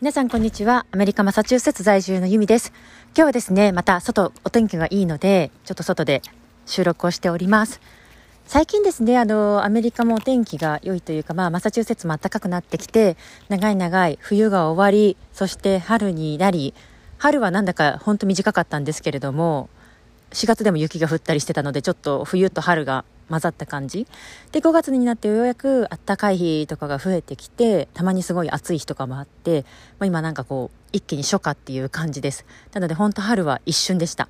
皆さんこんにちは。アメリカマサチューセッツ在住のユミです。今日はですね、また外、お天気がいいので、ちょっと外で収録をしております。最近ですね、あの、アメリカもお天気が良いというか、まあ、マサチューセッツも暖かくなってきて、長い長い冬が終わり、そして春になり、春はなんだか本当短かったんですけれども、4月でも雪が降ったりしてたので、ちょっと冬と春が混ざった感じ。で5月になってようやくあったかい日とかが増えてきてたまにすごい暑い日とかもあって、まあ、今なんかこう一気に初夏っていう感じです。なので本当春は一瞬でした。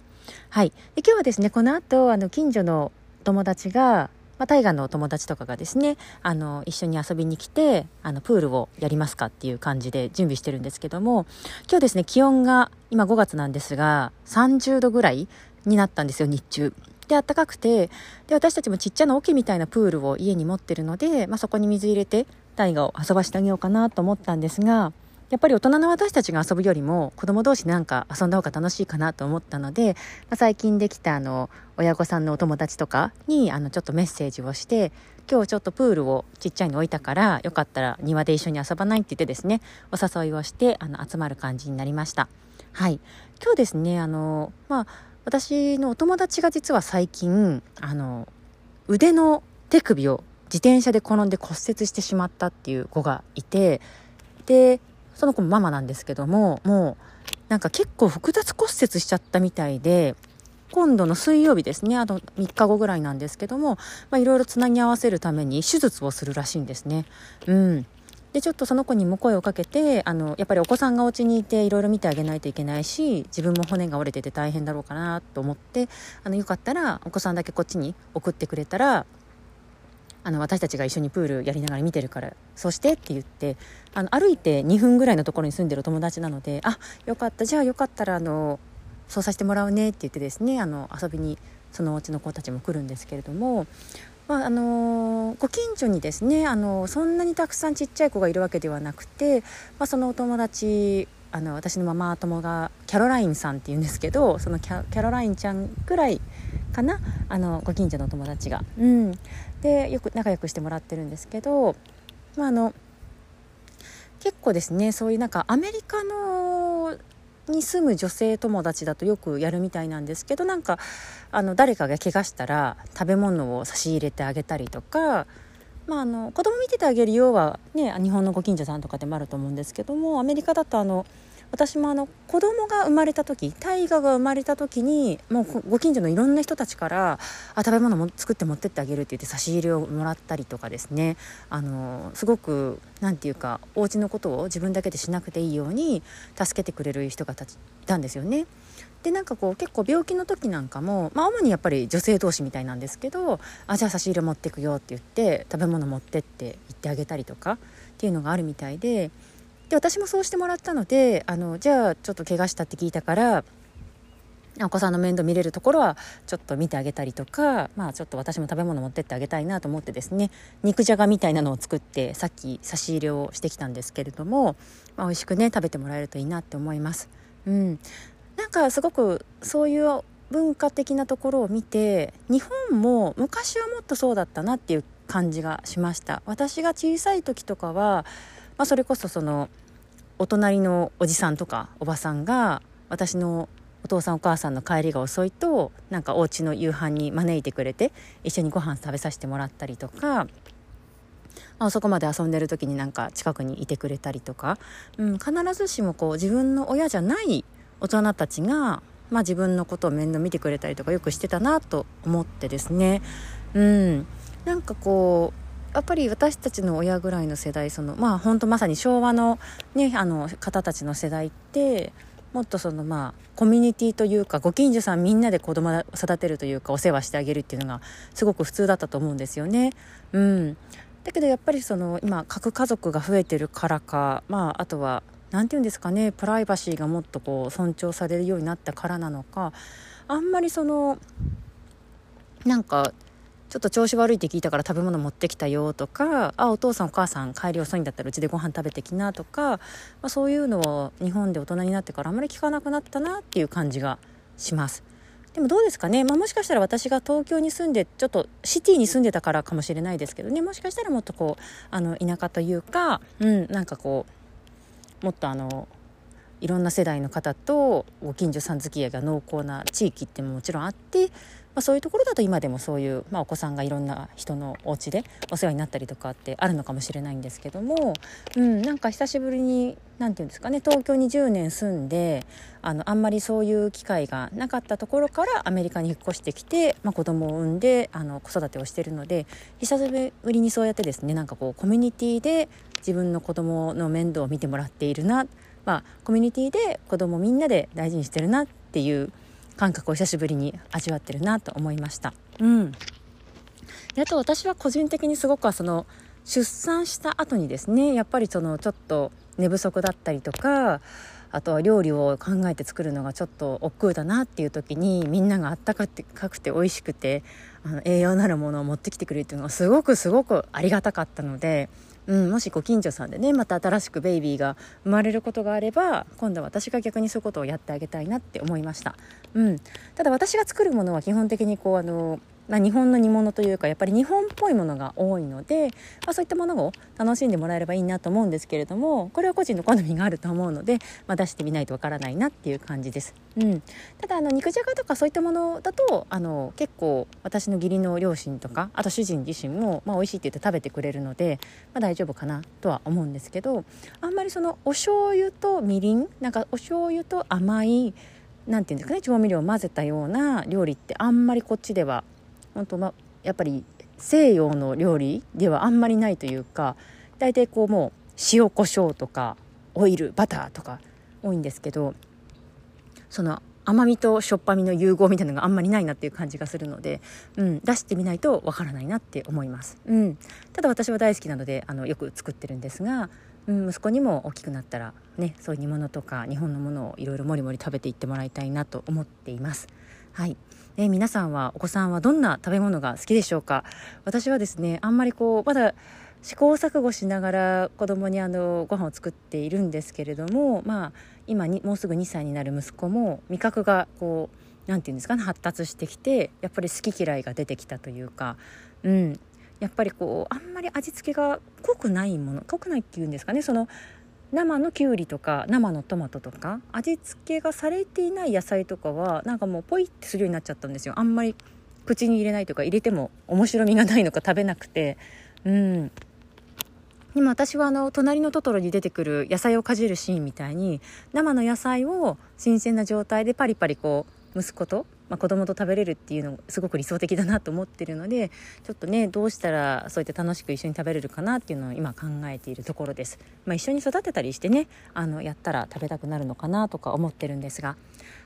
はい。で今日はですねこの後あの近所の友達がまあ、大河のお友達とかがですねあの一緒に遊びに来てあのプールをやりますかっていう感じで準備してるんですけども今日ですね気温が今5月なんですが30度ぐらいになったんですよ日中。で暖かくてで私たちもちっちゃな桶みたいなプールを家に持ってるので、まあ、そこに水入れて大河を遊ばしてあげようかなと思ったんですがやっぱり大人の私たちが遊ぶよりも子供同士なんか遊んだ方が楽しいかなと思ったので、まあ、最近できたあの親御さんのお友達とかにあのちょっとメッセージをして今日ちょっとプールをちっちゃいの置いたからよかったら庭で一緒に遊ばないって言ってですねお誘いをしてあの集まる感じになりました。はい。今日ですねあのまあ私のお友達が実は最近あの腕の手首を自転車で転んで骨折してしまったっていう子がいてでその子もママなんですけどももうなんか結構複雑骨折しちゃったみたいで今度の水曜日ですねあと3日後ぐらいなんですけどもいろいろつなぎ合わせるために手術をするらしいんですね。うんでちょっとその子にも声をかけてあのやっぱりお子さんがお家にいていろいろ見てあげないといけないし自分も骨が折れてて大変だろうかなと思ってあのよかったらお子さんだけこっちに送ってくれたらあの私たちが一緒にプールやりながら見てるからそしてって言ってあの歩いて2分ぐらいのところに住んでる友達なのであよかったじゃあよかったらあのそうさせてもらうねって言ってですねあの遊びにそのお家の子たちも来るんですけれどもまああのご近所にですね、あのそんなにたくさんちっちゃい子がいるわけではなくて、まあ、そのお友達あの私のママ友がキャロラインさんっていうんですけどそのキャロラインちゃんぐらいかなあのご近所のお友達が。うん、でよく仲良くしてもらってるんですけど、まあ、あの結構ですねそういうなんかアメリカのに住む女性友達だとよくやるみたいなんですけどなんかあの誰かが怪我したら食べ物を差し入れてあげたりとか、まあ、あの子供見ててあげるようは、ね、日本のご近所さんとかでもあると思うんですけどもアメリカだとあの私もあの子供が生まれた時大河が生まれた時にもうご近所のいろんな人たちからあ食べ物も作って持ってってあげるって言って差し入れをもらったりとかですねあのすごく何て言うかお家のことを自分だけでしなくていいように助けてくれる人がいたんですよね。でなんかこう結構病気の時なんかも、まあ、主にやっぱり女性同士みたいなんですけどあじゃあ差し入れ持ってくよって言って食べ物持ってって言ってあげたりとかっていうのがあるみたいでで私もそうしてもらったのであのじゃあちょっと怪我したって聞いたからお子さんの面倒見れるところはちょっと見てあげたりとか、まあ、ちょっと私も食べ物持ってってあげたいなと思ってですね肉じゃがみたいなのを作ってさっき差し入れをしてきたんですけれども、まあ、美味しくね食べてもらえるといいなって思います。うん、なんかすごくそういう文化的なところを見て日本も昔はもっとそうだったなっていう感じがしました私が小さい時とかは、まあ、それこそそのお隣のおじさんとかおばさんが私のお父さんお母さんの帰りが遅いとなんかお家の夕飯に招いてくれて一緒にご飯食べさせてもらったりとか、あ、遅くまで遊んでる時になんか近くにいてくれたりとか、うん、必ずしもこう自分の親じゃない大人たちが、まあ、自分のことを面倒見てくれたりとかよくしてたなと思ってですね、うん、なんかこうやっぱり私たちの親ぐらいの世代そのまあ本当まさに昭和の,、ね、あの方たちの世代ってもっとそのまあコミュニティというかご近所さんみんなで子供を育てるというかお世話してあげるっていうのがすごく普通だったと思うんですよね。うん、だけどやっぱりその今核家族が増えてるからか、まあ、あとは何て言うんですかねプライバシーがもっとこう尊重されるようになったからなのかあんまりそのなんかちょっと調子悪いって聞いたから食べ物持ってきたよとかあお父さんお母さん帰り遅いんだったらうちでご飯食べてきなとか、まあ、そういうのを日本で大人になってからあまり聞かなくなったなっていう感じがします。でもどうですかね、まあ、もしかしたら私が東京に住んでちょっとシティに住んでたからかもしれないですけどねもしかしたらもっとこうあの田舎というか、うん、なんかこうもっとあのいろんな世代の方とご近所さん付き合いが濃厚な地域ってももちろんあって、まあ、そういうところだと今でもそういう、まあ、お子さんがいろんな人のお家でお世話になったりとかってあるのかもしれないんですけども、うん、なんか久しぶりに何て言うんですかね東京に10年住んであのあんまりそういう機会がなかったところからアメリカに引っ越してきて、まあ、子供を産んであの子育てをしてるので久しぶりにそうやってですねなんかこうコミュニティで自分の子供の面倒を見てもらっているなまあ、コミュニティで子供みんなで大事にしてるなっていう感覚を久しぶりに味わってるなと思いました。うん、であと私は個人的にすごくその出産した後にですねやっぱりそのちょっと寝不足だったりとかあとは料理を考えて作るのがちょっと億劫だなっていう時にみんながあったかくて美味しくてあの栄養のあるものを持ってきてくれるっていうのがすごくすごくありがたかったのでうん、もしご近所さんでねまた新しくベイビーが生まれることがあれば今度は私が逆にそういうことをやってあげたいなって思いました、うん、ただ私が作るものは基本的にこうあのまあ、日本の煮物というかやっぱり日本っぽいものが多いので、まあ、そういったものを楽しんでもらえればいいなと思うんですけれどもこれは個人の好みがあると思うので、まあ、出してみないとわからないなっていう感じです。うん、ただあの肉じゃがとかそういったものだとあの結構私の義理の両親とかあと主人自身も、まあ、美味しいって言って食べてくれるので、まあ、大丈夫かなとは思うんですけどあんまりそのお醤油とみりんなんかお醤油と甘いなんていうんですかね調味料を混ぜたような料理ってあんまりこっちでは本当まやっぱり西洋の料理ではあんまりないというか大体こうもう塩コショウとかオイルバターとか多いんですけどその甘みとしょっぱみの融合みたいなのがあんまりないなっていう感じがするので、うん、出してみないとわからないなって思います、うん、ただ私は大好きなのであのよく作ってるんですが、うん、息子にも大きくなったらねそういう煮物とか日本のものをいろいろもりもり食べていってもらいたいなと思っています。はい、え皆さんはお子さんはどんな食べ物が好きでしょうか？私はですねあんまりこうまだ試行錯誤しながら子供にあのご飯を作っているんですけれどもまあ今にもうすぐ2歳になる息子も味覚がこう何て言うんですかね発達してきてやっぱり好き嫌いが出てきたというかうん。やっぱりこうあんまり味付けが濃くないもの濃くないっていうんですかねその生のきゅうりとか生のトマトとか味付けがされていない野菜とかはなんかもうポイってするようになっちゃったんですよ。あんまり口に入れないとか入れても面白みがないのか食べなくて。うん。でも私はあの隣のトトロに出てくる野菜をかじるシーンみたいに生の野菜を新鮮な状態でパリパリこう息子とまあ、子供と食べれるっていうのすごく理想的だなと思ってるのでちょっとねどうしたらそうやって楽しく一緒に食べれるかなっていうのを今考えているところです、まあ、一緒に育てたりしてねあのやったら食べたくなるのかなとか思ってるんですが。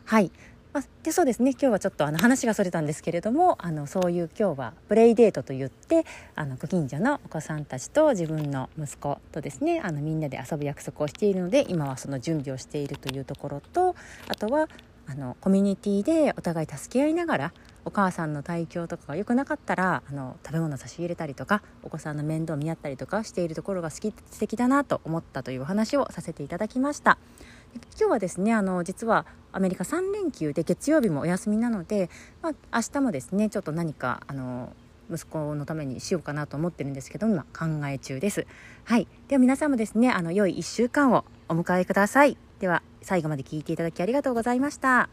はい。まあ、でそうですね。今日はちょっとあの話がそれたんですけれどもあのそういう今日はプレイデートといってあのご近所のお子さんたちと自分の息子とですねあのみんなで遊ぶ約束をしているので今はその準備をしているというところとあとはあのコミュニティでお互い助け合いながらお母さんの体調とかが良くなかったらあの食べ物差し入れたりとかお子さんの面倒見合ったりとかしているところが好き素敵だなと思ったというお話をさせていただきました。今日はですねあの実はアメリカ3連休で月曜日もお休みなので、まあ、明日もですねちょっと何かあの息子のためにしようかなと思ってるんですけど今考え中です。はい。では皆さんもですねあの良い1週間をお迎えください。では。最後まで聞いていただきありがとうございました。